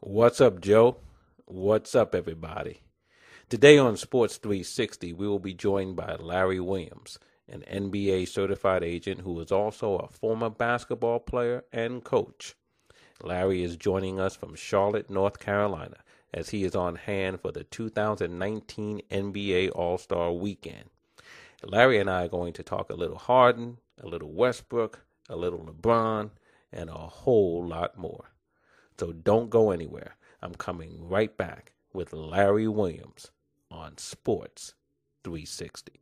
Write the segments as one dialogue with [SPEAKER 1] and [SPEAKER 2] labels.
[SPEAKER 1] What's up, Joe? What's up, everybody? Today on Sports 360, we will be joined by Larry Williams, an NBA certified agent who is also a former basketball player and coach. Larry is joining us from Charlotte, North Carolina, as he is on hand for the 2019 NBA All Star Weekend. Larry and I are going to talk a little Harden, a little Westbrook, a little LeBron, and a whole lot more. So don't go anywhere. I'm coming right back with Larry Williams on Sports 360.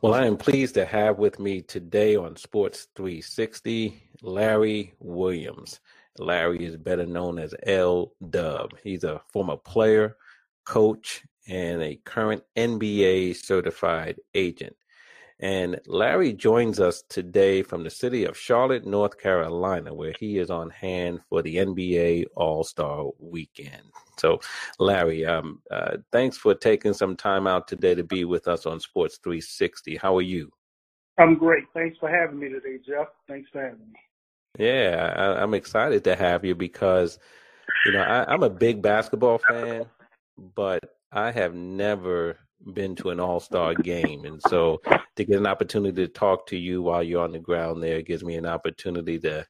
[SPEAKER 1] Well, I am pleased to have with me today on Sports 360 Larry Williams. Larry is better known as L Dub. He's a former player, coach, and a current NBA certified agent. And Larry joins us today from the city of Charlotte, North Carolina, where he is on hand for the NBA All Star Weekend. So, Larry, um, uh, thanks for taking some time out today to be with us on Sports 360. How are you?
[SPEAKER 2] I'm great. Thanks for having me today, Jeff. Thanks for having me.
[SPEAKER 1] Yeah, I, I'm excited to have you because, you know, I, I'm a big basketball fan, but I have never been to an all star game. And so to get an opportunity to talk to you while you're on the ground there gives me an opportunity to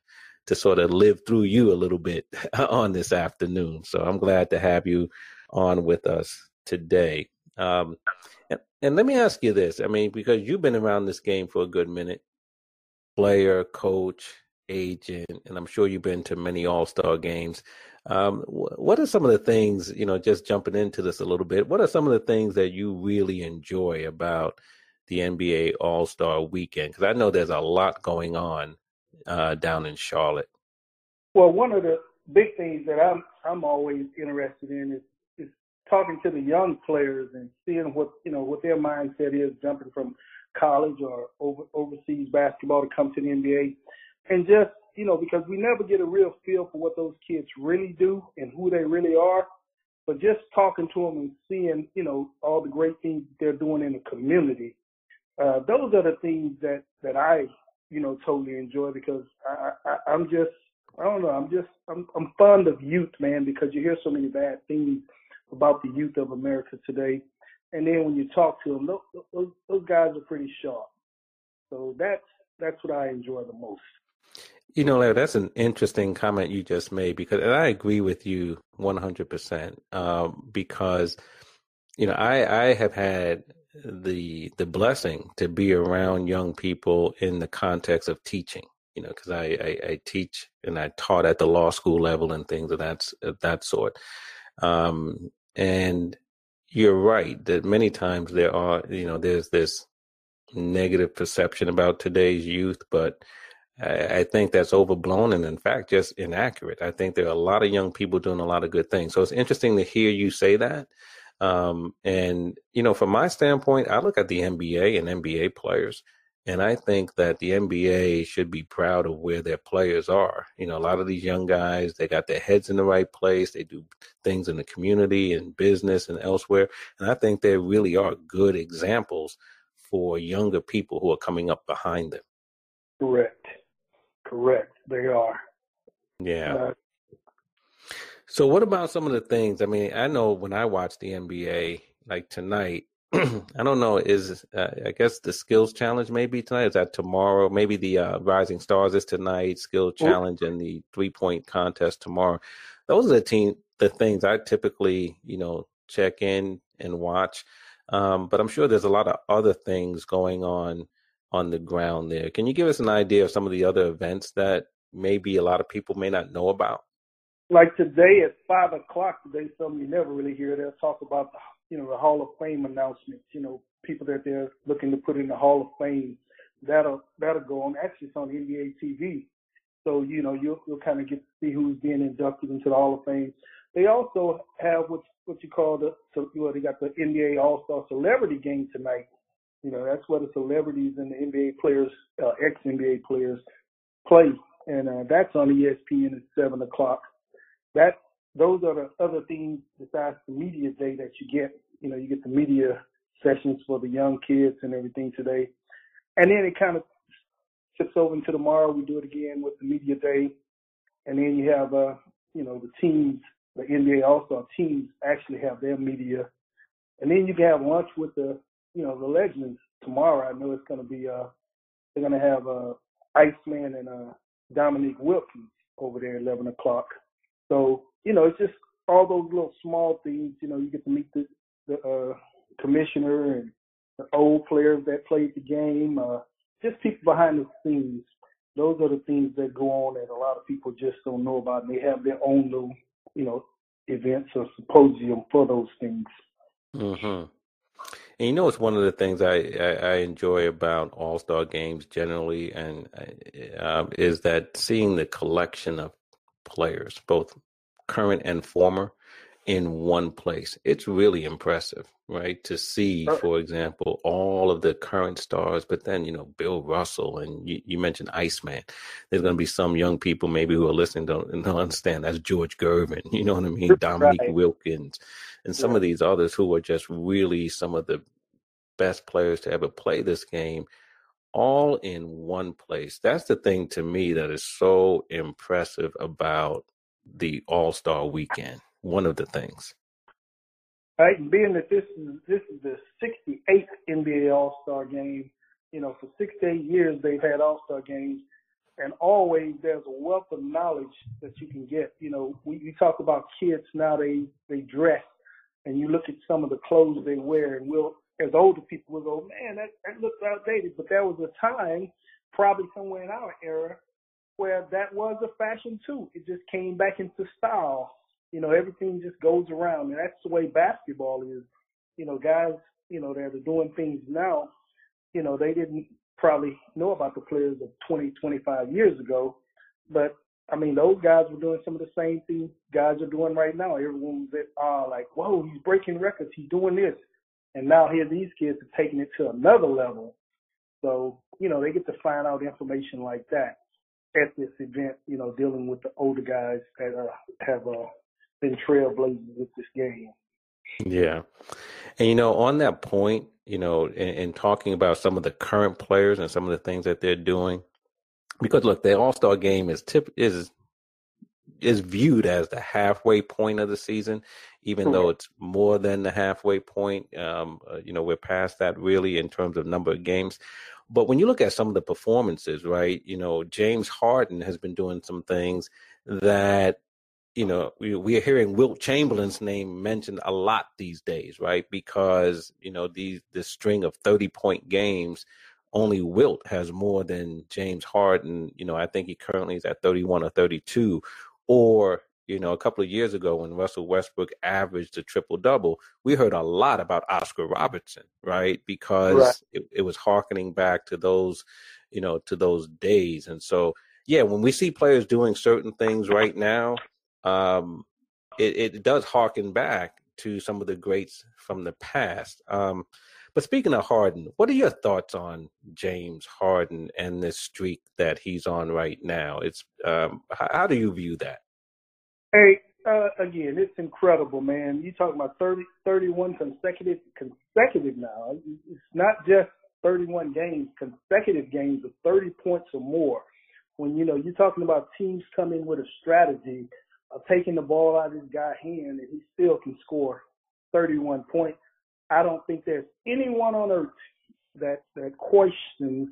[SPEAKER 1] to sort of live through you a little bit on this afternoon. So I'm glad to have you on with us today. Um, and, and let me ask you this. I mean, because you've been around this game for a good minute, player, coach, agent, and I'm sure you've been to many All Star games. Um, what are some of the things, you know, just jumping into this a little bit, what are some of the things that you really enjoy about the NBA All Star weekend? Because I know there's a lot going on uh, down in Charlotte.
[SPEAKER 2] Well, one of the big things that I'm I'm always interested in is is talking to the young players and seeing what you know what their mindset is jumping from college or over, overseas basketball to come to the NBA, and just you know, because we never get a real feel for what those kids really do and who they really are. But just talking to them and seeing, you know, all the great things they're doing in the community, uh, those are the things that that I, you know, totally enjoy because I, I I'm just I don't know I'm just I'm I'm fond of youth, man, because you hear so many bad things about the youth of America today, and then when you talk to them, those those, those guys are pretty sharp. So that's that's what I enjoy the most.
[SPEAKER 1] You know, Larry, that's an interesting comment you just made because, and I agree with you 100%. Um, because, you know, I, I have had the, the blessing to be around young people in the context of teaching, you know, because I, I, I, teach and I taught at the law school level and things of that, of that sort. Um, and you're right that many times there are, you know, there's this negative perception about today's youth, but, I, think that's overblown and, in fact, just inaccurate. I think there are a lot of young people doing a lot of good things. So it's interesting to hear you say that. Um, and, you know, from my standpoint, I look at the NBA and NBA players, and I think that the NBA should be proud of where their players are. You know, a lot of these young guys, they got their heads in the right place. They do things in the community and business and elsewhere. And I think they really are good examples for younger people who are coming up behind them.
[SPEAKER 2] Correct. Correct. They are.
[SPEAKER 1] Yeah. Uh, so what about some of the things? I mean, I know when I watch the NBA, like tonight, I don't know. Is uh, I guess the skills challenge maybe tonight? Is that tomorrow? Maybe the uh, Rising Stars is tonight. Skill challenge and the three point contest tomorrow. Those are the team the things I typically you know check in and watch. Um, but I'm sure there's a lot of other things going on on the ground there. Can you give us an idea of some of the other events that maybe a lot of people may not know about?
[SPEAKER 2] Like today at five o'clock today, something you never really hear. They'll talk about the, you know the Hall of Fame announcements. You know, people that they're looking to put in the Hall of Fame. That'll that'll go on. Actually, it's on NBA TV. So you know you'll you'll kind of get to see who's being inducted into the Hall of Fame. They also have what what you call the so well, they got the NBA All Star Celebrity Game tonight you know, that's where the celebrities and the NBA players, uh, ex NBA players, play, and uh, that's on ESPN at seven o'clock. That those are the other things besides the media day that you get. You know, you get the media sessions for the young kids and everything today. And then it kind of tips over into tomorrow. We do it again with the media day. And then you have, uh, you know, the teams, the NBA All-Star teams actually have their media. And then you can have lunch with the, you know, the legends tomorrow. I know it's going to be, uh, they're going to have, uh, Iceman and, uh, Dominique Wilkins over there at 11 o'clock. So, you know, it's just all those little small things. You know, you get to meet the, the uh, commissioner and the old players that played the game, uh, just people behind the scenes. Those are the things that go on that a lot of people just don't know about. And they have their own little, you know, events or symposium for those things.
[SPEAKER 1] Mm-hmm. And you know, it's one of the things I, I, I enjoy about All Star games generally, and uh, is that seeing the collection of players, both current and former, in one place. It's really impressive, right? To see, for example, all of the current stars, but then, you know, Bill Russell and you, you mentioned Iceman. There's going to be some young people maybe who are listening don't, don't understand that's George Gervin, you know what I mean? Dominique right. Wilkins and some yeah. of these others who are just really some of the best players to ever play this game all in one place. That's the thing to me that is so impressive about the All Star weekend. One of the things.
[SPEAKER 2] Right, being that this is this is the 68th NBA All Star game, you know, for six to eight years they've had All Star games, and always there's a wealth of knowledge that you can get. You know, we you talk about kids now they they dress, and you look at some of the clothes they wear, and we'll as older people will go, man, that that looks outdated. But there was a time, probably somewhere in our era, where that was a fashion too. It just came back into style. You know, everything just goes around, and that's the way basketball is. You know, guys, you know, that are doing things now, you know, they didn't probably know about the players of 20, 25 years ago, but I mean, those guys were doing some of the same things guys are doing right now. Everyone was ah, uh, like, whoa, he's breaking records, he's doing this. And now here these kids are taking it to another level. So, you know, they get to find out information like that at this event, you know, dealing with the older guys that uh, have uh, been trailblazers with this game.
[SPEAKER 1] Yeah. And, you know, on that point, you know, in, talking about some of the current players and some of the things that they're doing, because look, the All Star game is tip is is viewed as the halfway point of the season, even though it's more than the halfway point. Um, uh, you know, we're past that really in terms of number of games. But when you look at some of the performances, right, you know, James Harden has been doing some things that, you know, we, we are hearing Wilt Chamberlain's name mentioned a lot these days, right? Because, you know, these this string of 30 point games, only Wilt has more than James Harden. You know, I think he currently is at 31 or 32. Or you know, a couple of years ago when Russell Westbrook averaged a triple double, we heard a lot about Oscar Robertson, right? Because right. It, it, was harkening back to those, you know, to those days. And so, yeah, when we see players doing certain things right now, um, it, it does harken back to some of the greats from the past. Um, but speaking of Harden, what are your thoughts on James Harden and this streak that he's on right now? It's um, how, how do you view that?
[SPEAKER 2] Hey, uh, again, it's incredible, man. You talking about 30, 31 consecutive, consecutive now. It's not just 31 games, consecutive games of 30 points or more. When, you know, you're talking about teams coming with a strategy of taking the ball out of this guy's hand and he still can score 31 points. I don't think there's anyone on earth that, that questions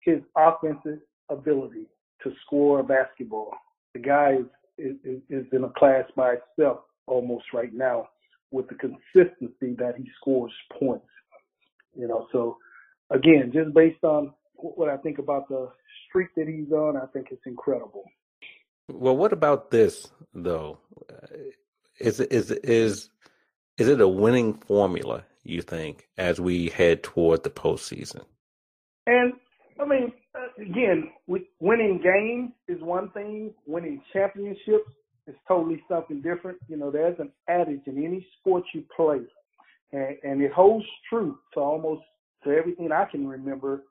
[SPEAKER 2] his offensive ability to score a basketball. The guy is is, is in a class by itself almost right now with the consistency that he scores points. You know, so again, just based on what I think about the streak that he's on, I think it's incredible.
[SPEAKER 1] Well, what about this though? Is is is is it a winning formula? You think as we head toward the postseason?
[SPEAKER 2] And I mean, uh, again, winning games is one thing. Winning championships is totally something different. You know, there's an adage in any sport you play, and, and it holds true to almost to everything I can remember,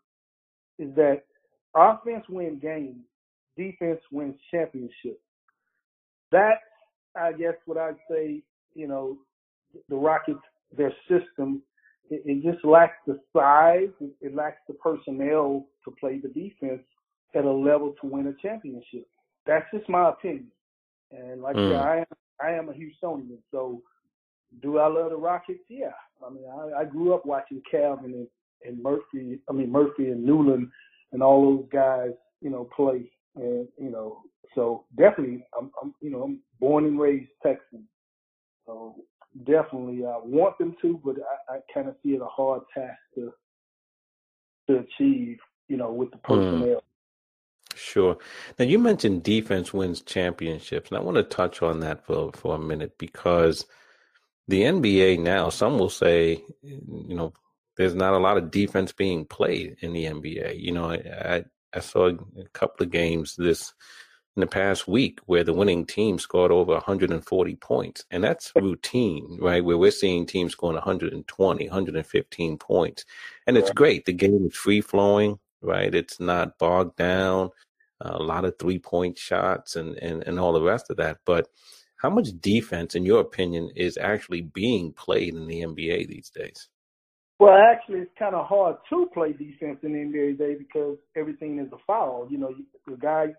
[SPEAKER 2] is that offense wins games, defense wins championships. That I guess what I'd say, you know, the Rockets, their system, it, it just lacks the size, it, it lacks the personnel to play the defense at a level to win a championship. That's just my opinion. And like mm. I, said, I am, I am a Houstonian, so do I love the Rockets? Yeah. I mean, I, I grew up watching Calvin and, and Murphy. I mean Murphy and Newlin and all those guys, you know, play. And you know, so definitely, I'm, I'm you know, I'm born and raised Texan. So definitely, I want them to, but I, I kind of see it a hard task to to achieve. You know, with the hmm. personnel. Mm.
[SPEAKER 1] Sure. Now you mentioned defense wins championships, and I want to touch on that for for a minute because the NBA now, some will say, you know, there's not a lot of defense being played in the NBA. You know, I I saw a couple of games this in the past week where the winning team scored over 140 points, and that's routine, right? Where we're seeing teams scoring 120, 115 points, and it's great. The game is free flowing, right? It's not bogged down. A lot of three point shots and, and and all the rest of that, but how much defense, in your opinion, is actually being played in the NBA these days?
[SPEAKER 2] Well, actually, it's kind of hard to play defense in the NBA today because everything is a foul. You know, the guy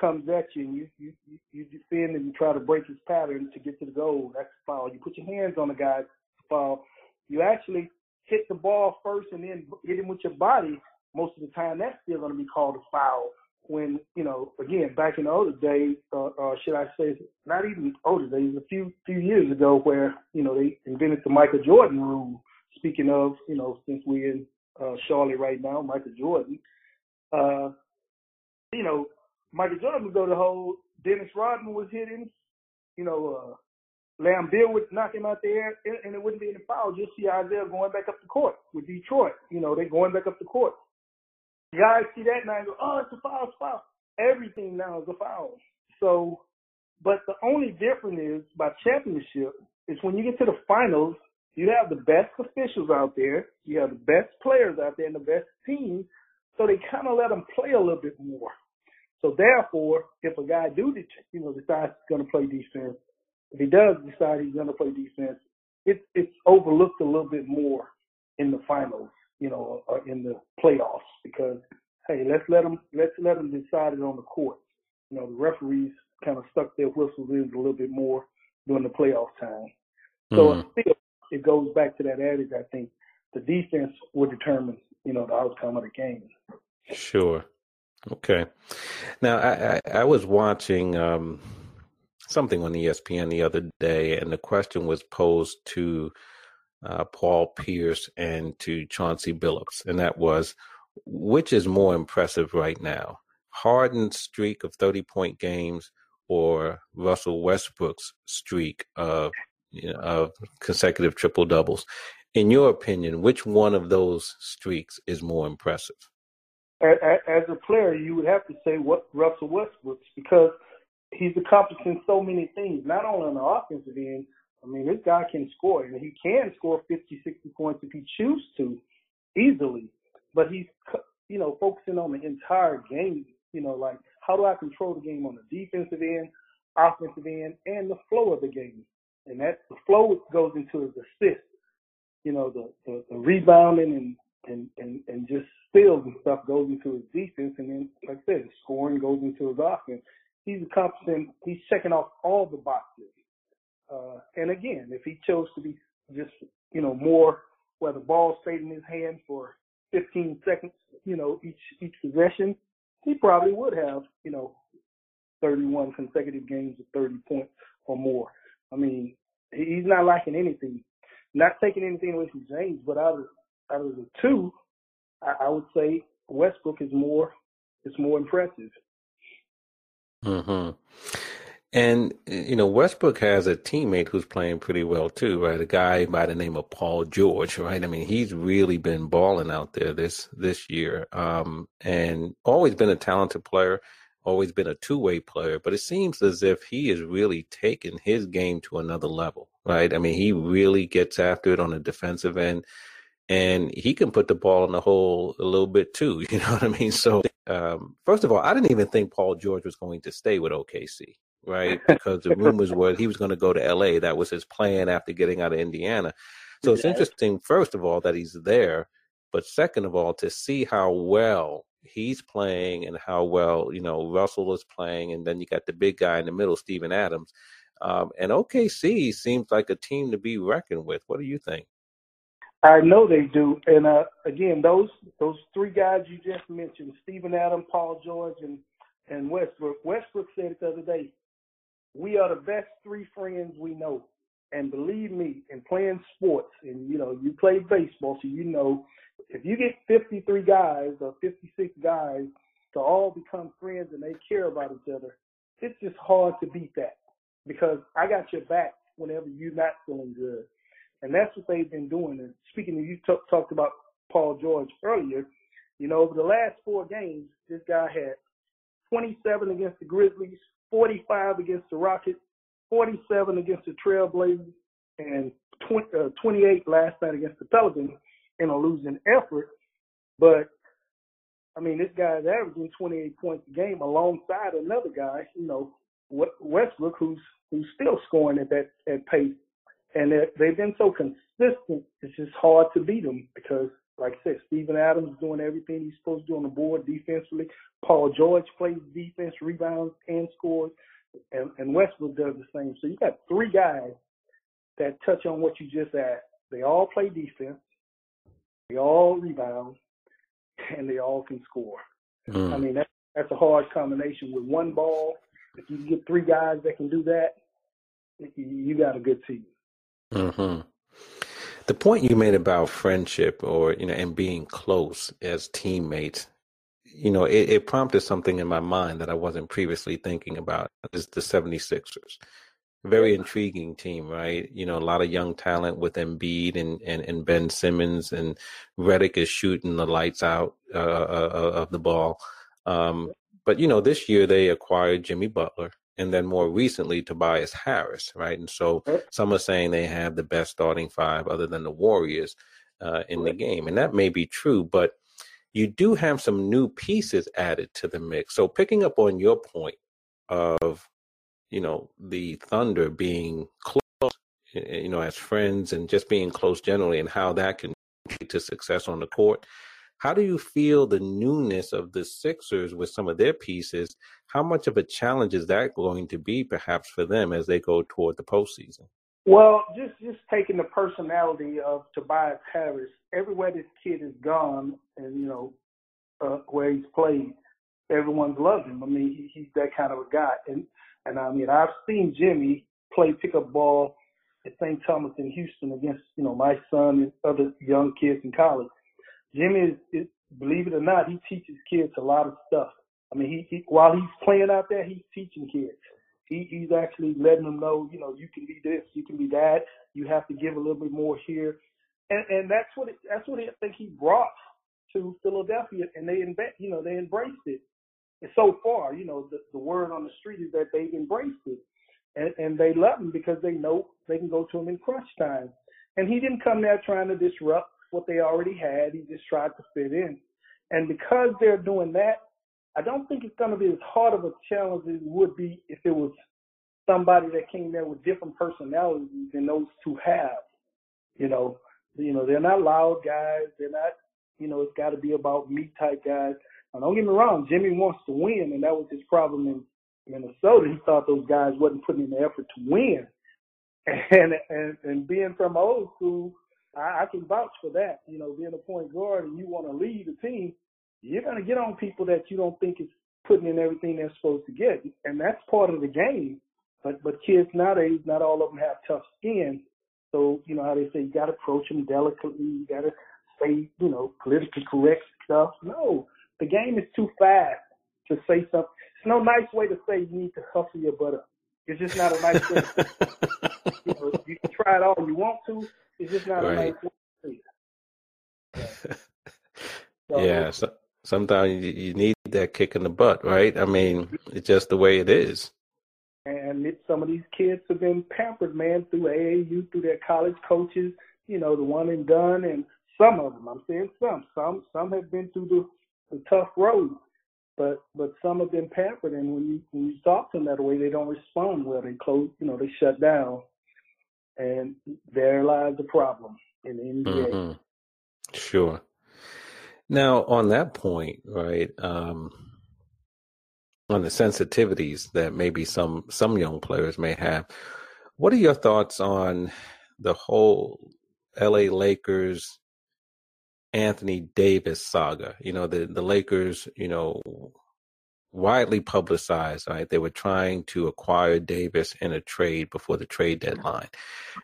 [SPEAKER 2] comes at you and you you you, defend and you try to break his pattern to get to the goal. That's a foul. You put your hands on the guy, foul. You actually hit the ball first and then hit him with your body. Most of the time, that's still going to be called a foul when you know again back in the older days, uh, or should I say, not even older days, a few few years ago, where you know they invented the Michael Jordan rule. Speaking of, you know, since we're in uh, Charlotte right now, Michael Jordan, uh, you know, Michael Jordan go the whole. Dennis Rodman was hitting, you know, uh, Laimbeer would knock him out there, and, and it wouldn't be any fouls. You'll see Isiah going back up the court with Detroit. You know, they're going back up the court. Guys see that now and go, oh, it's a foul, it's a foul. Everything now is a foul. So, but the only difference is by championship is when you get to the finals, you have the best officials out there, you have the best players out there, and the best team. So they kind of let them play a little bit more. So therefore, if a guy do, you know, decides he's going to play defense, if he does decide he's going to play defense, it's it's overlooked a little bit more in the finals you know, uh, in the playoffs because hey, let's let them let's let them decide it on the court. You know, the referees kind of stuck their whistles in a little bit more during the playoff time. So mm-hmm. still, it goes back to that adage. I think the defense will determine, you know, the outcome of the game.
[SPEAKER 1] Sure. Okay. Now, I, I, I was watching um, something on ESPN the other day, and the question was posed to uh, Paul Pierce and to Chauncey Billups, and that was which is more impressive right now, Harden's streak of thirty point games or Russell Westbrook's streak of you know, of consecutive triple doubles. In your opinion, which one of those streaks is more impressive?
[SPEAKER 2] As a player, you would have to say what Russell Westbrook's because he's accomplishing so many things, not only on the offensive end, I mean, this guy can score, and he can score 50, 60 points if he chooses to, easily. But he's, you know, focusing on the entire game. You know, like how do I control the game on the defensive end, offensive end, and the flow of the game. And that the flow goes into his assist. You know, the the, the rebounding and and and and just steals and stuff goes into his defense, and then like I said, scoring goes into his offense. He's accomplishing. He's checking off all the boxes. Uh, and again, if he chose to be just, you know, more where the ball stayed in his hand for 15 seconds, you know, each each possession, he probably would have, you know, 31 consecutive games of 30 points or more. I mean, he's not lacking anything. Not taking anything away from James, but out of out of the two, I, I would say Westbrook is more is more impressive.
[SPEAKER 1] Hmm. And you know, Westbrook has a teammate who's playing pretty well too, right? A guy by the name of Paul George, right? I mean, he's really been balling out there this this year, um, and always been a talented player, always been a two way player. But it seems as if he is really taking his game to another level, right? I mean, he really gets after it on the defensive end, and he can put the ball in the hole a little bit too. You know what I mean? So, um, first of all, I didn't even think Paul George was going to stay with OKC right? Because the rumors were he was going to go to LA. That was his plan after getting out of Indiana. So it's interesting, first of all, that he's there, but second of all, to see how well he's playing and how well you know Russell is playing, and then you got the big guy in the middle, Steven Adams. Um, and OKC seems like a team to be reckoned with. What do you think?
[SPEAKER 2] I know they do, and uh, again, those those three guys you just mentioned, Steven Adams, Paul George, and and Westbrook. Westbrook said it the other day. We are the best three friends we know. And believe me, in playing sports, and you know, you play baseball, so you know, if you get 53 guys or 56 guys to all become friends and they care about each other, it's just hard to beat that because I got your back whenever you're not feeling good. And that's what they've been doing. And speaking of, you t- talked about Paul George earlier, you know, over the last four games, this guy had 27 against the Grizzlies, 45 against the Rockets, 47 against the Trailblazers, and 20, uh, 28 last night against the Pelicans in a losing effort. But I mean, this guy's averaging 28 points a game alongside another guy, you know, Westbrook, who's who's still scoring at that at pace. And they've been so consistent, it's just hard to beat them because, like I said, Steven Adams is doing everything he's supposed to do on the board defensively. Paul George plays defense, rebounds, and scores and, and Westbrook does the same. So you got three guys that touch on what you just asked. They all play defense, they all rebound, and they all can score. Mm. I mean, that, that's a hard combination with one ball. If you get three guys that can do that, you got a good team.
[SPEAKER 1] Mm-hmm. The point you made about friendship or you know and being close as teammates you know, it, it, prompted something in my mind that I wasn't previously thinking about. Is the 76ers. Very intriguing team, right? You know, a lot of young talent with Embiid and, and, and Ben Simmons, and Redick is shooting the lights out uh, uh, uh, of the ball. Um, but, you know, this year they acquired Jimmy Butler and then more recently Tobias Harris, right? And so some are saying they have the best starting five other than the Warriors uh, in the game. And that may be true, but – you do have some new pieces added to the mix. So picking up on your point of, you know, the Thunder being close, you know, as friends and just being close generally and how that can lead to success on the court. How do you feel the newness of the Sixers with some of their pieces? How much of a challenge is that going to be perhaps for them as they go toward the postseason?
[SPEAKER 2] Well, just just taking the personality of Tobias Harris, everywhere this kid has gone, and you know uh, where he's played, everyone's loved him. I mean, he, he's that kind of a guy, and and I mean, I've seen Jimmy play pickup ball at St. Thomas in Houston against you know my son and other young kids in college. Jimmy is, is believe it or not, he teaches kids a lot of stuff. I mean, he, he while he's playing out there, he's teaching kids he, he's actually letting them know, you know, you can be this, you can be that. You have to give a little bit more here, and and that's what it, that's what I think he brought to Philadelphia, and they invent, you know, they embraced it. And so far, you know, the, the word on the street is that they've embraced it, and and they love him because they know they can go to him in crunch time. And he didn't come there trying to disrupt what they already had. He just tried to fit in. And because they're doing that, I don't think it's going to be as hard of a challenge as it would be if it was somebody that came there with different personalities than those two have. You know, you know they're not loud guys. They're not, you know, it's got to be about me type guys. And don't get me wrong, Jimmy wants to win, and that was his problem in Minnesota. He thought those guys wasn't putting in the effort to win. And and and being from old school, I, I can vouch for that. You know, being a point guard and you want to lead the team, you're going to get on people that you don't think is putting in everything they're supposed to get, and that's part of the game. But but kids nowadays, not all of them have tough skin. So you know how they say you got to approach them delicately. You got to say you know politically correct stuff. No, the game is too fast to say something. It's no nice way to say you need to hustle your butt up. It's just not a nice way. you, know, you can try it all you want to. It's just not right. a nice way to say
[SPEAKER 1] it. So, yeah. So, sometimes you, you need that kick in the butt, right? I mean, mm-hmm. it's just the way it is.
[SPEAKER 2] And it, some of these kids have been pampered, man, through AAU, through their college coaches, you know, the one and done, and some of them, I'm saying some, some, some have been through the, the tough road. but but some have been pampered, and when you when you talk to them that way, they don't respond well. They close, you know, they shut down, and there lies the problem in the NBA. Mm-hmm.
[SPEAKER 1] Sure. Now, on that point, right, um, on the sensitivities that maybe some some young players may have, what are your thoughts on the whole L.A. Lakers Anthony Davis saga? You know, the the Lakers, you know, widely publicized, right? They were trying to acquire Davis in a trade before the trade deadline.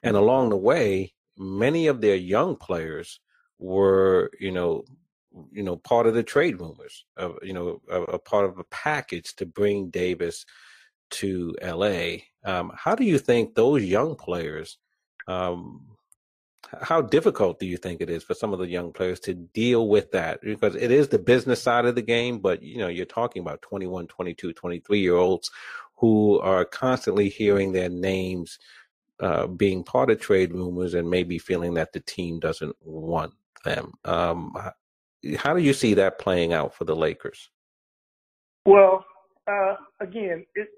[SPEAKER 1] And along the way, many of their young players were, you know, you know, part of the trade rumors, of, you know, a, a part of a package to bring Davis to LA. Um, how do you think those young players, um, how difficult do you think it is for some of the young players to deal with that? Because it is the business side of the game, but you know, you're talking about 21, 22, 23 year olds who are constantly hearing their names uh, being part of trade rumors and maybe feeling that the team doesn't want them. Um, how do you see that playing out for the Lakers?
[SPEAKER 2] Well, uh, again, it,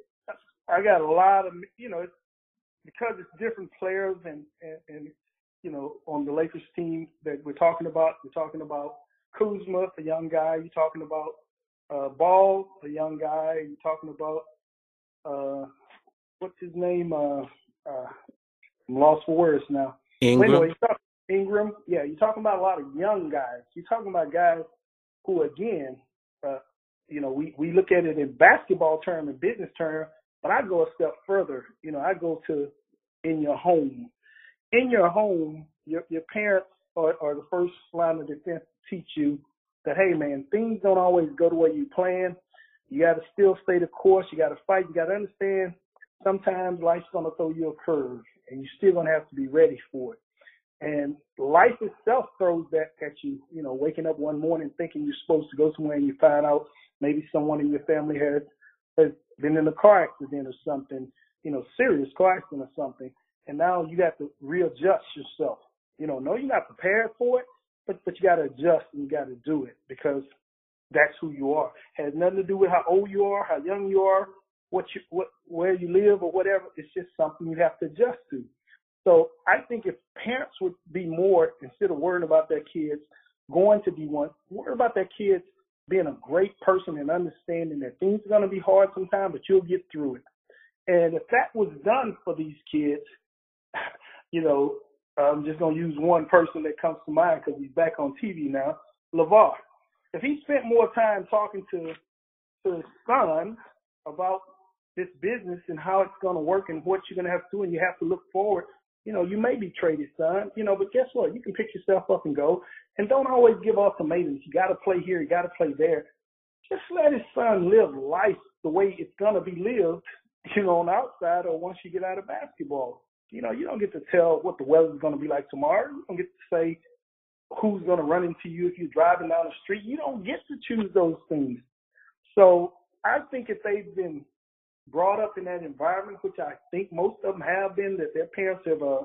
[SPEAKER 2] I got a lot of you know because it's different players and, and, and you know on the Lakers team that we're talking about. We're talking about Kuzma, a young guy. You're talking about uh, Ball, a young guy. You're talking about uh, what's his name? Uh, uh, I'm lost for words now.
[SPEAKER 1] Ingram. Anyway,
[SPEAKER 2] Ingram. Yeah, you're talking about a lot of young guys. You're talking about guys who, again, uh, you know, we, we look at it in basketball term and business term, but I go a step further. You know, I go to in your home. In your home, your your parents are, are the first line of defense to teach you that, hey man, things don't always go the way you plan. You got to still stay the course. You got to fight. You got to understand sometimes life's going to throw you a curve, and you're still going to have to be ready for it. And life itself throws that at you, you know, waking up one morning thinking you're supposed to go somewhere and you find out maybe someone in your family has, has been in a car accident or something, you know, serious car accident or something. And now you have to readjust yourself. You know, no, you're not prepared for it, but, but you got to adjust and you got to do it because that's who you are. It has nothing to do with how old you are, how young you are, what you, what, where you live or whatever. It's just something you have to adjust to. So I think if parents would be more, instead of worrying about their kids going to be one, worry about their kids being a great person and understanding that things are going to be hard sometimes, but you'll get through it. And if that was done for these kids, you know, I'm just to use one person that comes to mind because he's back on TV now, LaVar. If he spent more time talking to, to his son about this business and how it's to work and what you're to have to do, and you have to look forward you know, you may be traded, son. You know, but guess what? You can pick yourself up and go. And don't always give ultimatums. You got to play here. You got to play there. Just let his son live life the way it's gonna be lived. You know, on the outside or once you get out of basketball. You know, you don't get to tell what the weather's gonna be like tomorrow. You don't get to say who's gonna run into you if you're driving down the street. You don't get to choose those things. So I think if they've been brought up in that environment, which I think most of them have been, that their parents have uh,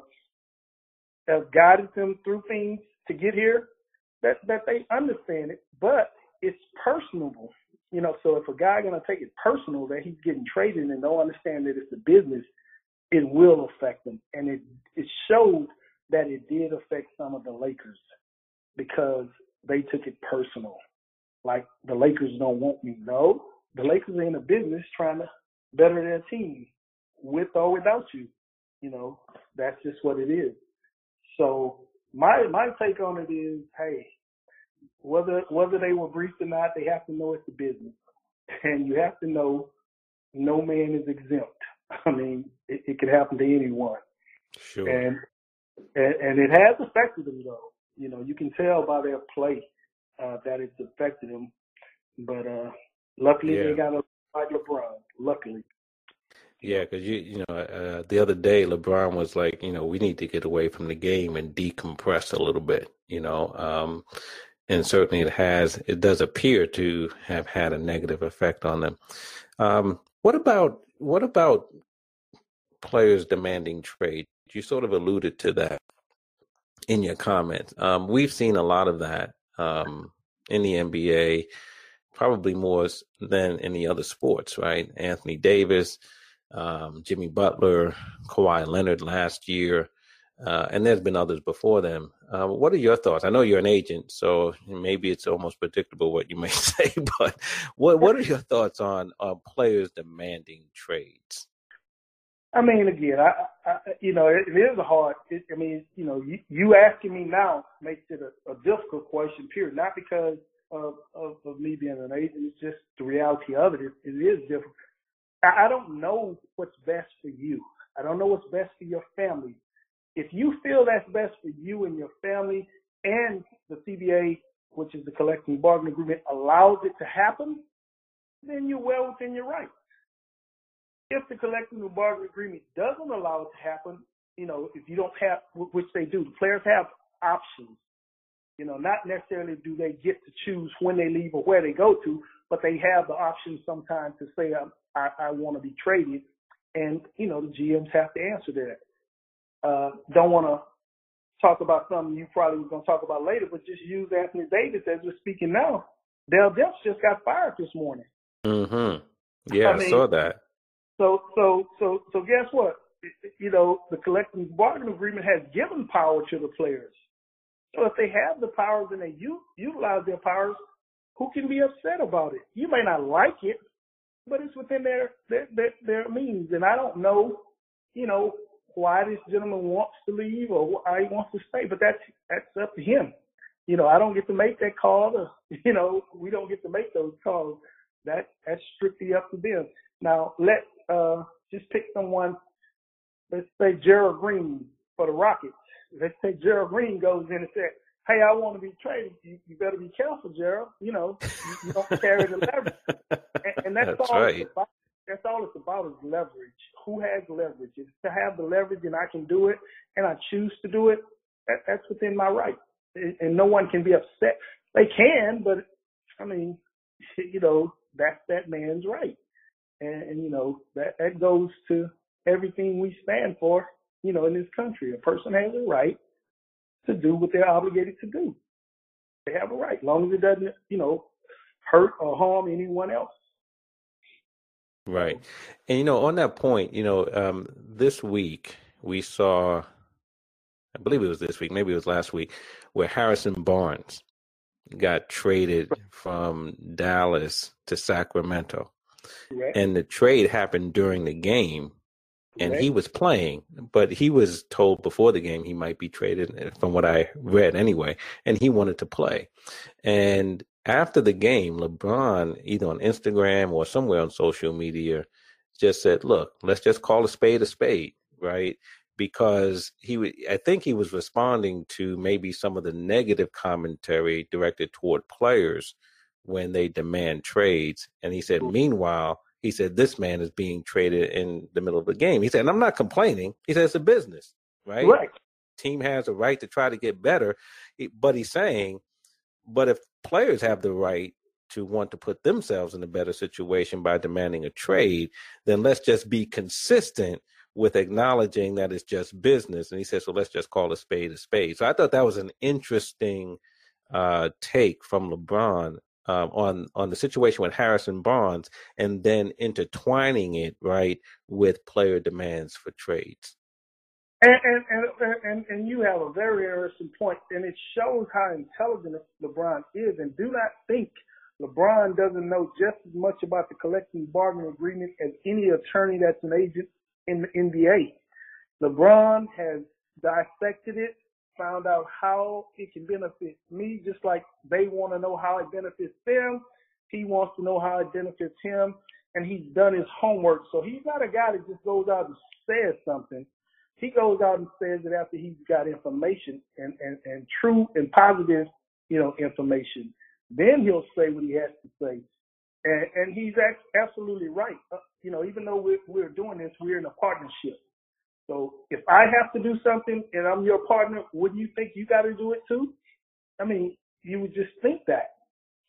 [SPEAKER 2] have guided them through things to get here, that that they understand it, but it's personable. You know, so if a guy gonna take it personal that he's getting traded and don't understand that it's a business, it will affect them. And it it showed that it did affect some of the Lakers because they took it personal. Like the Lakers don't want me. No, the Lakers are in a business trying to better their team with or without you. You know, that's just what it is. So my my take on it is, hey, whether whether they were briefed or not, they have to know it's a business, and you have to know no man is exempt. I mean, it, it could happen to anyone.
[SPEAKER 1] Sure.
[SPEAKER 2] And, and and it has affected them though. You know, you can tell by their play uh, that it's affected them. But uh, luckily, yeah. they got a like LeBron. Luckily.
[SPEAKER 1] Yeah, because you you know uh, the other day LeBron was like, you know, we need to get away from the game and decompress a little bit, you know, um, and certainly it has it does appear to have had a negative effect on them. Um, what about what about players demanding trade? You sort of alluded to that in your comments. Um, we've seen a lot of that um, in the NBA probably more than any other sports, right? Anthony Davis, um, Jimmy Butler, Kawhi Leonard last year, uh, and there's been others before them. Uh, what are your thoughts? I know you're an agent, so maybe it's almost predictable what you may say, but what what are your thoughts on uh, players demanding trades?
[SPEAKER 2] I mean, again, I, I you know, it, it is hard. It, I mean, you know, you, you asking me now makes it a, a difficult question. Period. Not because of, of of me being an agent. It's just the reality of it. It, it is difficult. I, I don't know what's best for you. I don't know what's best for your family. If you feel that's best for you and your family, and the CBA, which is the collective bargaining agreement, allows it to happen, then you're well within your rights. If the collective bargaining agreement doesn't allow it to happen, you know, if you don't have, which they do, the players have options. You know, not necessarily do they get to choose when they leave or where they go to, but they have the option sometimes to say, um, I, I want to be traded. And, you know, the GMs have to answer that. Uh, don't want to talk about something you probably was going to talk about later, but just use Anthony Davis as we're speaking now. Dell Demps just got fired this morning.
[SPEAKER 1] Mm-hmm. Yeah, I, mean, I saw that.
[SPEAKER 2] So, so, so, so guess what? You know, the collective bargaining agreement has given power to the players. So if they have the powers and they u- utilize their powers, who can be upset about it? You may not like it, but it's within their their their, their means. And I don't know, you know, why this gentleman wants to leave or why he wants to stay, but that's that's up to him. You know, I don't get to make that call. Or, you know, we don't get to make those calls. That that's strictly up to them. Now let uh, just pick someone, let's say Gerald Green for the Rockets. Let's say Gerald Green goes in and says, hey, I want to be traded. You, you better be careful, Gerald. You know, you, you don't carry the leverage. And, and that's,
[SPEAKER 1] that's
[SPEAKER 2] all
[SPEAKER 1] right.
[SPEAKER 2] That's all it's about is leverage. Who has leverage? It's to have the leverage and I can do it and I choose to do it. That, that's within my right. And no one can be upset. They can, but I mean, you know, that's that man's right and, and you know that that goes to everything we stand for. You know, in this country, a person has a right to do what they're obligated to do. They have a right, as long as it doesn't, you know, hurt or harm anyone else.
[SPEAKER 1] Right. And, you know, on that point, you know, um, this week we saw, I believe it was this week, maybe it was last week, where Harrison Barnes got traded from Dallas to Sacramento. And the trade happened during the game, and he was playing, but he was told before the game he might be traded, eh, from what I read anyway, and he wanted to play. And after the game, LeBron, either on Instagram or somewhere on social media, just said, "Look, let's just call a spade a spade, right?" Because he, I think he was responding to maybe some of the negative commentary directed toward players when they demand trades. And he said, meanwhile, he said, this man is being traded in the middle of the game. He said, and I'm not complaining. He said, it's a business, right?
[SPEAKER 2] Right.
[SPEAKER 1] Team has a right to try to get better. But he's saying, but if players have the right to want to put themselves in a better situation by demanding a trade, then let's just be consistent with acknowledging that it's just business. And he says, so let's just call a spade a spade. So I thought that was an interesting uh, take from LeBron um, on on the situation with Harrison Barnes, and then intertwining it right with player demands for trades.
[SPEAKER 2] And and, and and and you have a very interesting point, and it shows how intelligent LeBron is. And do not think LeBron doesn't know just as much about the collective bargaining agreement as any attorney that's an agent in the NBA. LeBron has dissected it found out how it can benefit me, just like they want to know how it benefits them. He wants to know how it benefits him, and he's done his homework. So he's not a guy that just goes out and says something. He goes out and says that after he's got information and, and, and true and positive, you know, information. Then he'll say what he has to say. And, and he's absolutely right. Uh, you know, even though we're, we're doing this, we're in a partnership. So if I have to do something and I'm your partner, wouldn't you think you got to do it too? I mean, you would just think that.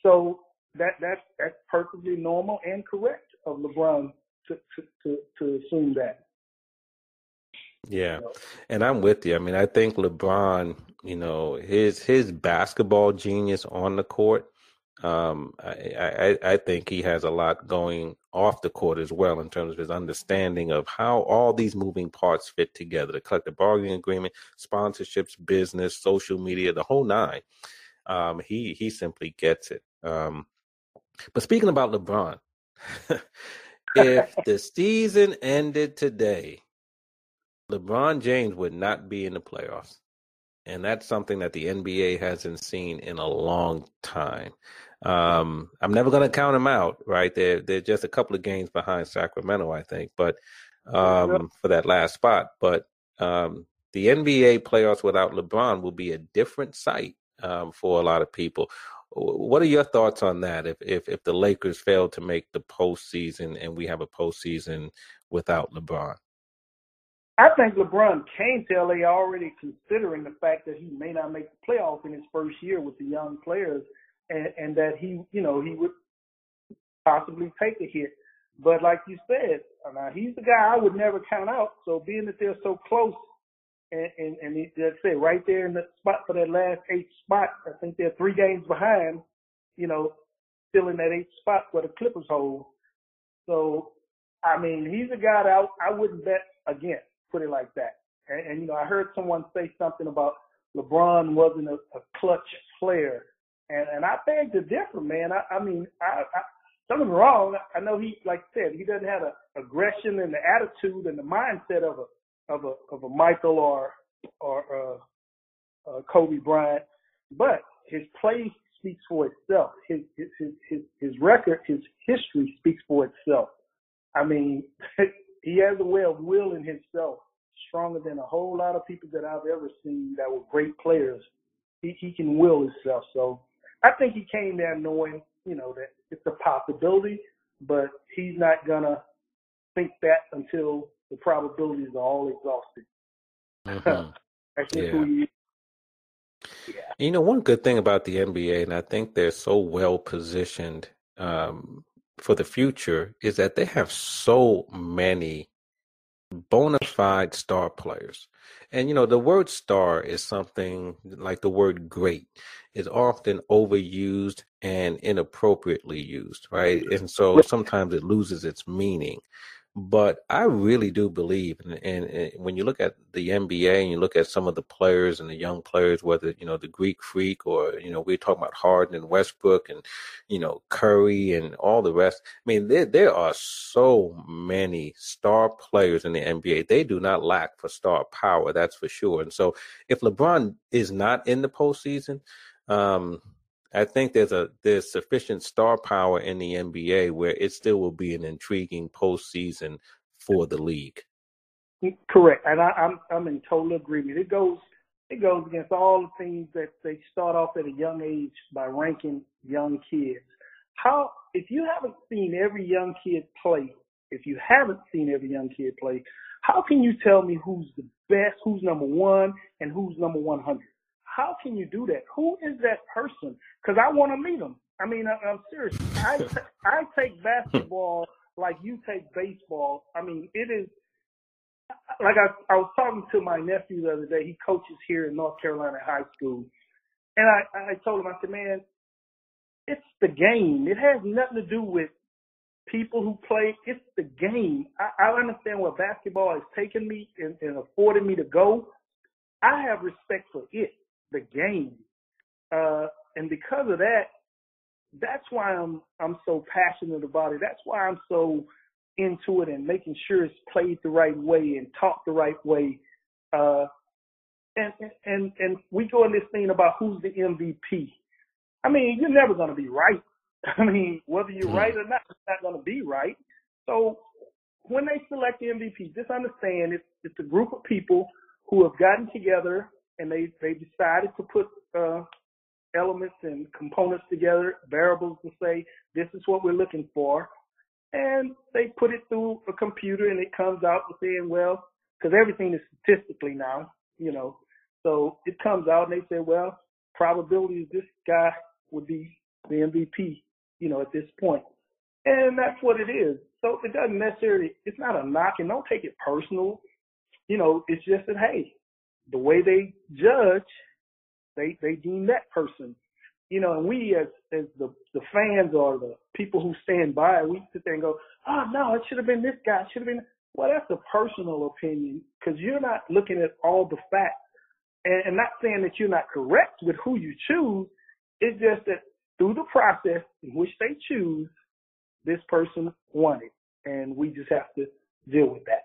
[SPEAKER 2] So that that's that's perfectly normal and correct of LeBron to to to, to assume that.
[SPEAKER 1] Yeah, and I'm with you. I mean, I think LeBron, you know, his his basketball genius on the court Um, I, I, I think he has a lot going off the court as well in terms of his understanding of how all these moving parts fit together the collective bargaining agreement, sponsorships, business, social media, the whole nine. Um, he, he simply gets it. Um, but speaking about LeBron, if the season ended today, LeBron James would not be in the playoffs. And that's something that the NBA hasn't seen in a long time. Um, I'm never going to count them out, right? They're they're just a couple of games behind Sacramento, I think, but um, for that last spot. But um, the NBA playoffs without LeBron will be a different sight um, for a lot of people. What are your thoughts on that? If if if the Lakers fail to make the postseason and we have a postseason without LeBron?
[SPEAKER 2] I think LeBron came to LA already considering the fact that he may not make the playoffs in his first year with the young players and, and that he, you know, he would possibly take a hit. But like you said, now he's the guy I would never count out. So being that they're so close, and and, and he, let's say right there in the spot for that last eight spot, I think they're three games behind. You know, still in that eight spot where the Clippers hold. So I mean, he's a guy that I, I wouldn't bet against. Put it like that. And, and you know, I heard someone say something about LeBron wasn't a, a clutch player. And and I beg to differ, man. I, I mean, I, I don't get me wrong. I know he, like I said, he doesn't have the aggression and the attitude and the mindset of a of a of a Michael or or uh, uh, Kobe Bryant, but his play speaks for itself. His his his his, his record, his history speaks for itself. I mean, he has a way of willing himself stronger than a whole lot of people that I've ever seen that were great players. He he can will himself. So I think he came there knowing, you know, that it's a possibility, but he's not gonna think that until the probabilities are all exhausted.
[SPEAKER 1] Mm-hmm. That's just yeah. who he is. Yeah. You know, one good thing about the NBA, and I think they're so well positioned um, for the future, is that they have so many bona fide star players. And you know, the word star is something like the word great is often overused and inappropriately used, right? And so sometimes it loses its meaning. But I really do believe, and, and, and, when you look at the NBA and you look at some of the players and the young players, whether you know the Greek Freak or you know we're talking about Harden and Westbrook and you know Curry and all the rest. I mean, there there are so many star players in the NBA. They do not lack for star power, that's for sure. And so, if LeBron is not in the postseason, um, I think there's a there's sufficient star power in the NBA where it still will be an intriguing postseason for the league.
[SPEAKER 2] Correct, and I, I'm I'm in total agreement. It goes it goes against all the things that they start off at a young age by ranking young kids. How if you haven't seen every young kid play, if you haven't seen every young kid play, how can you tell me who's the best, who's number one, and who's number one hundred? How can you do that? Who is that person? Because I want to meet them. I mean, I, I'm serious. I t- I take basketball like you take baseball. I mean, it is like I I was talking to my nephew the other day. He coaches here in North Carolina high school, and I I told him I said, man, it's the game. It has nothing to do with people who play. It's the game. I, I understand where basketball has taken me and, and afforded me to go. I have respect for it the game. Uh, and because of that, that's why I'm I'm so passionate about it. That's why I'm so into it and making sure it's played the right way and taught the right way. Uh, and and and we go in this thing about who's the MVP. I mean, you're never going to be right. I mean, whether you're right or not, it's not going to be right. So when they select the MVP, just understand it's it's a group of people who have gotten together and they they decided to put uh, elements and components together, variables to say this is what we're looking for, and they put it through a computer and it comes out saying, well, because everything is statistically now, you know, so it comes out and they say, well, probability is this guy would be the MVP, you know, at this point. And that's what it is. So it doesn't necessarily, it's not a knock and don't take it personal. You know, it's just that, hey, the way they judge, they they deem that person. you know, and we as as the the fans or the people who stand by, we sit there and go, oh no, it should have been this guy, should have been. Well, that's a personal opinion because you're not looking at all the facts, and, and not saying that you're not correct with who you choose. It's just that through the process in which they choose, this person won it, and we just have to deal with that.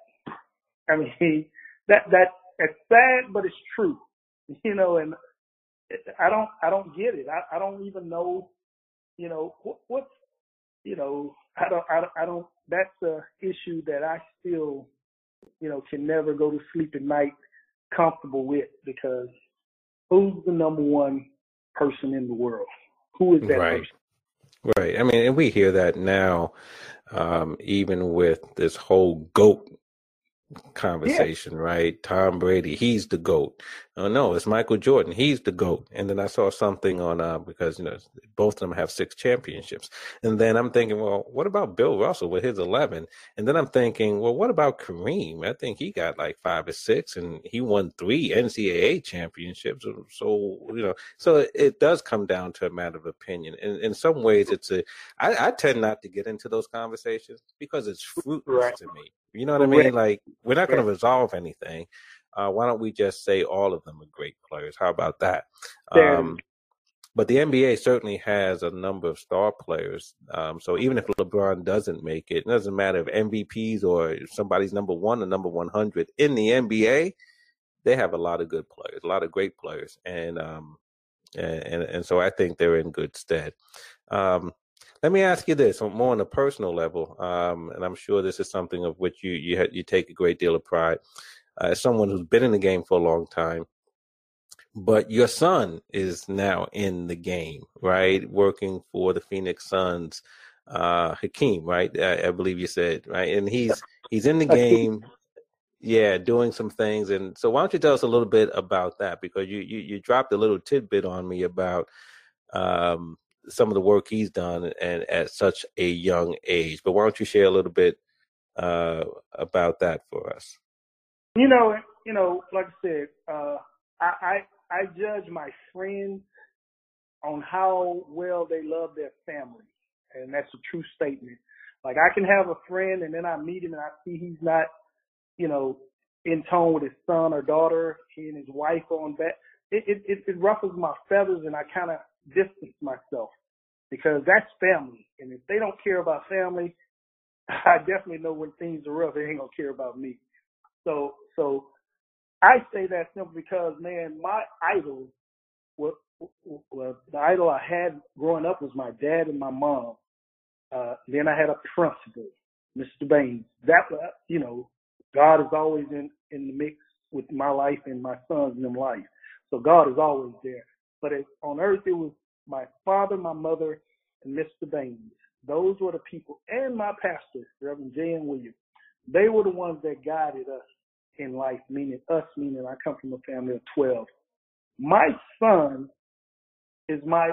[SPEAKER 2] I mean, that that it's sad, but it's true, you know. And I don't I don't get it. I I don't even know, you know, what what's you know I don't I don't, I don't that's a issue that I still you know can never go to sleep at night comfortable with because who's the number one person in the world? Who is that
[SPEAKER 1] right.
[SPEAKER 2] person?
[SPEAKER 1] Right. I mean, and we hear that now, um, even with this whole GOAT conversation, yeah. right? Tom Brady, he's the GOAT. Oh no, it's Michael Jordan, he's the GOAT. And then I saw something on uh because you know both of them have six championships. And then I'm thinking, well, what about Bill Russell with his eleven? And then I'm thinking, well, what about Kareem? I think he got like five or six and he won three NCAA championships. So, you know, so it, it does come down to a matter of opinion. And in some ways it's a I, I tend not to get into those conversations because it's fruitless right. to me. You know what I mean? Like we're not going to resolve anything. Uh, why don't we just say all of them are great players? How about that? Um, but the NBA certainly has a number of star players. Um, so even if LeBron doesn't make it, it doesn't matter if MVPs or somebody's number one or number 100 in the NBA, they have a lot of good players, a lot of great players. And, um, and, and, and so I think they're in good stead. Um, let me ask you this, more on a personal level, um, and I'm sure this is something of which you you you take a great deal of pride. Uh, as someone who's been in the game for a long time, but your son is now in the game, right? Working for the Phoenix Suns, uh, Hakeem, right? I, I believe you said, right? And he's he's in the game, yeah, doing some things. And so, why don't you tell us a little bit about that? Because you you, you dropped a little tidbit on me about um, some of the work he's done and at such a young age. But why don't you share a little bit uh, about that for us?
[SPEAKER 2] You know, you know, like I said, uh, I, I I judge my friends on how well they love their family, and that's a true statement. Like I can have a friend, and then I meet him, and I see he's not, you know, in tone with his son or daughter. He and his wife on that. It it it, it ruffles my feathers, and I kind of distance myself because that's family. And if they don't care about family, I definitely know when things are rough, they ain't gonna care about me. So, so I say that simply because, man, my idol, well, well, the idol I had growing up was my dad and my mom. Uh, then I had a principal, Mr. Baines. That, you know, God is always in in the mix with my life and my son's in life. So God is always there. But it, on earth, it was my father, my mother, and Mr. Baines. Those were the people, and my pastor, Reverend J.M. Williams. They were the ones that guided us in life, meaning us, meaning I come from a family of 12. My son is my,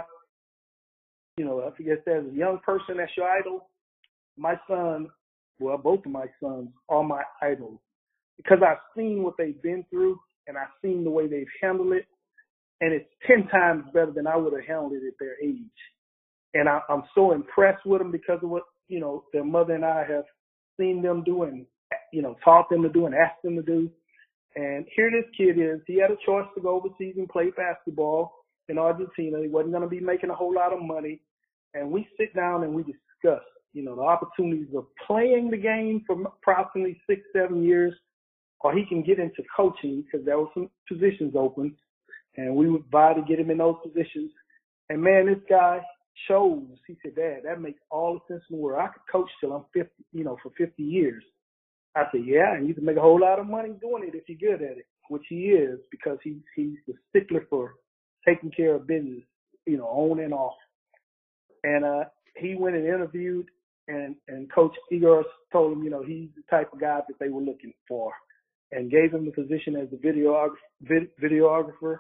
[SPEAKER 2] you know, I that as a young person, that's your idol. My son, well, both of my sons are my idols because I've seen what they've been through and I've seen the way they've handled it and it's 10 times better than I would have handled it at their age. And I, I'm so impressed with them because of what, you know, their mother and I have seen them do and, you know, taught them to do and asked them to do. And here this kid is, he had a choice to go overseas and play basketball in Argentina. He wasn't going to be making a whole lot of money. And we sit down and we discuss, you know, the opportunities of playing the game for approximately six, seven years, or he can get into coaching because there were some positions open and we would vie to get him in those positions. And man, this guy chose. He said, "Dad, that makes all the sense in the world. I could coach till I'm 50, you know, for 50 years." I said, "Yeah, and you can make a whole lot of money doing it if you're good at it, which he is because he he's the stickler for taking care of business, you know, on and off." And uh, he went and interviewed, and and Coach Igor told him, you know, he's the type of guy that they were looking for, and gave him the position as a videographer, videographer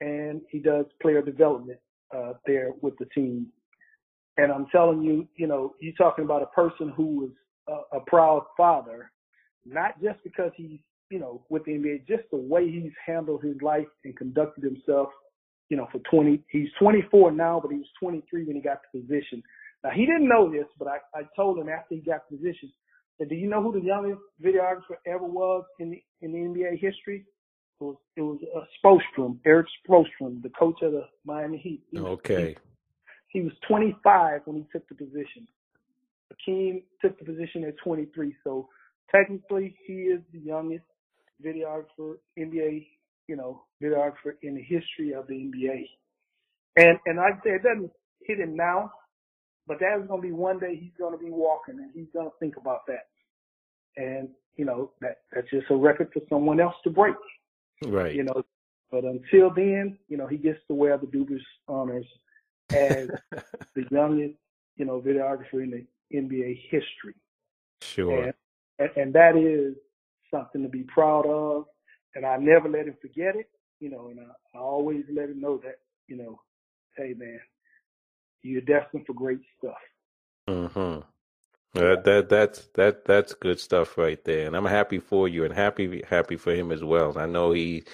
[SPEAKER 2] and he does player development uh, there with the team. And I'm telling you, you know, you're talking about a person who was a, a proud father, not just because he's, you know, with the NBA, just the way he's handled his life and conducted himself you know, for 20. He's 24 now, but he was 23 when he got the position. Now he didn't know this, but I, I told him after he got the position that, do you know who the youngest videographer ever was in the in the NBA history? It was it was uh, Spoelstra, Erik Spoelstra, the coach of the Miami Heat.
[SPEAKER 1] He okay.
[SPEAKER 2] he, he was 25 when he took the position. Hakeem took the position at 23, so technically he is the youngest videographer, NBA, you know, videographer in the history of the NBA. And and I say it doesn't hit him now, but that's gonna be one day he's gonna be walking and he's gonna think about that. And, you know, that that's just a record for someone else to break.
[SPEAKER 1] Right.
[SPEAKER 2] You know, but until then, you know, he gets to wear the Dubas honors as the youngest, you know, videographer in the NBA history.
[SPEAKER 1] Sure.
[SPEAKER 2] And, and that is something to be proud of. And I never let him forget it, you know, and I, I always let him know that, you know, hey man, you're destined for great stuff.
[SPEAKER 1] Mm-hmm. That that that's that that's good stuff right there, and I'm happy for you, and happy happy for him as well. I know he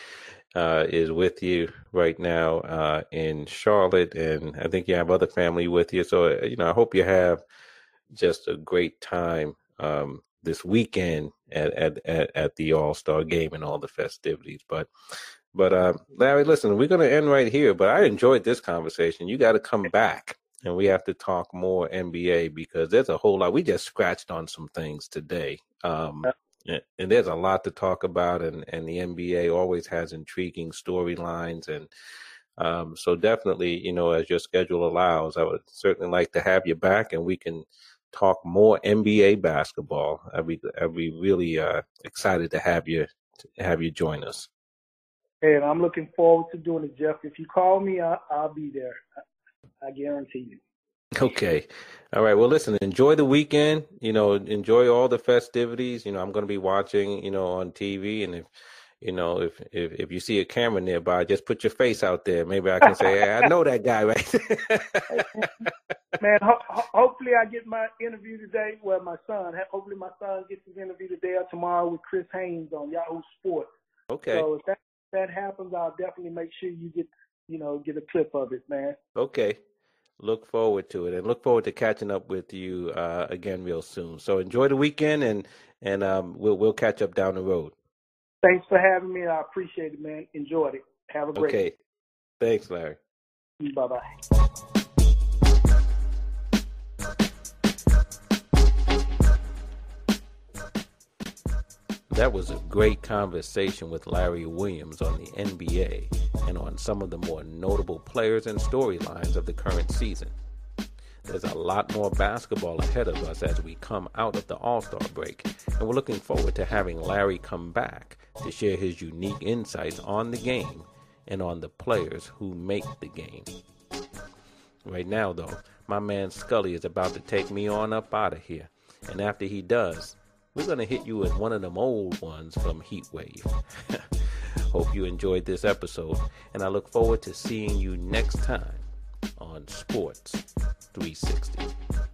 [SPEAKER 1] uh, is with you right now uh, in Charlotte, and I think you have other family with you. So uh, you know, I hope you have just a great time um, this weekend at at at, at the All Star game and all the festivities. But but uh, Larry, listen, we're going to end right here. But I enjoyed this conversation. You got to come back and we have to talk more NBA because there's a whole lot. We just scratched on some things today. Um, and there's a lot to talk about, and, and the NBA always has intriguing storylines. And um, so, definitely, you know, as your schedule allows, I would certainly like to have you back and we can talk more NBA basketball. I'd be, I'd be really uh, excited to have you to have you join us.
[SPEAKER 2] And I'm looking forward to doing it, Jeff. If you call me, I'll, I'll be there. I guarantee you.
[SPEAKER 1] Okay. All right. Well, listen, enjoy the weekend. You know, enjoy all the festivities. You know, I'm going to be watching, you know, on TV. And if, you know, if, if, if you see a camera nearby, just put your face out there. Maybe I can say, hey, I know that guy, right?
[SPEAKER 2] Man, ho- hopefully I get my interview today. Well, my son, hopefully my son gets his interview today or tomorrow with Chris Haynes on Yahoo Sports.
[SPEAKER 1] Okay.
[SPEAKER 2] So if that, that happens, I'll definitely make sure you get, you know, get a clip of it, man.
[SPEAKER 1] Okay look forward to it and look forward to catching up with you uh, again real soon. So enjoy the weekend and and um, we'll we'll catch up down the road.
[SPEAKER 2] Thanks for having me. I appreciate it, man. Enjoyed it. Have a great.
[SPEAKER 1] Okay. Day. Thanks, Larry.
[SPEAKER 2] Bye bye.
[SPEAKER 1] That was a great conversation with Larry Williams on the NBA and on some of the more notable players and storylines of the current season. There's a lot more basketball ahead of us as we come out of the All Star break, and we're looking forward to having Larry come back to share his unique insights on the game and on the players who make the game. Right now, though, my man Scully is about to take me on up out of here, and after he does, we're going to hit you with one of them old ones from Heatwave. Hope you enjoyed this episode, and I look forward to seeing you next time on Sports 360.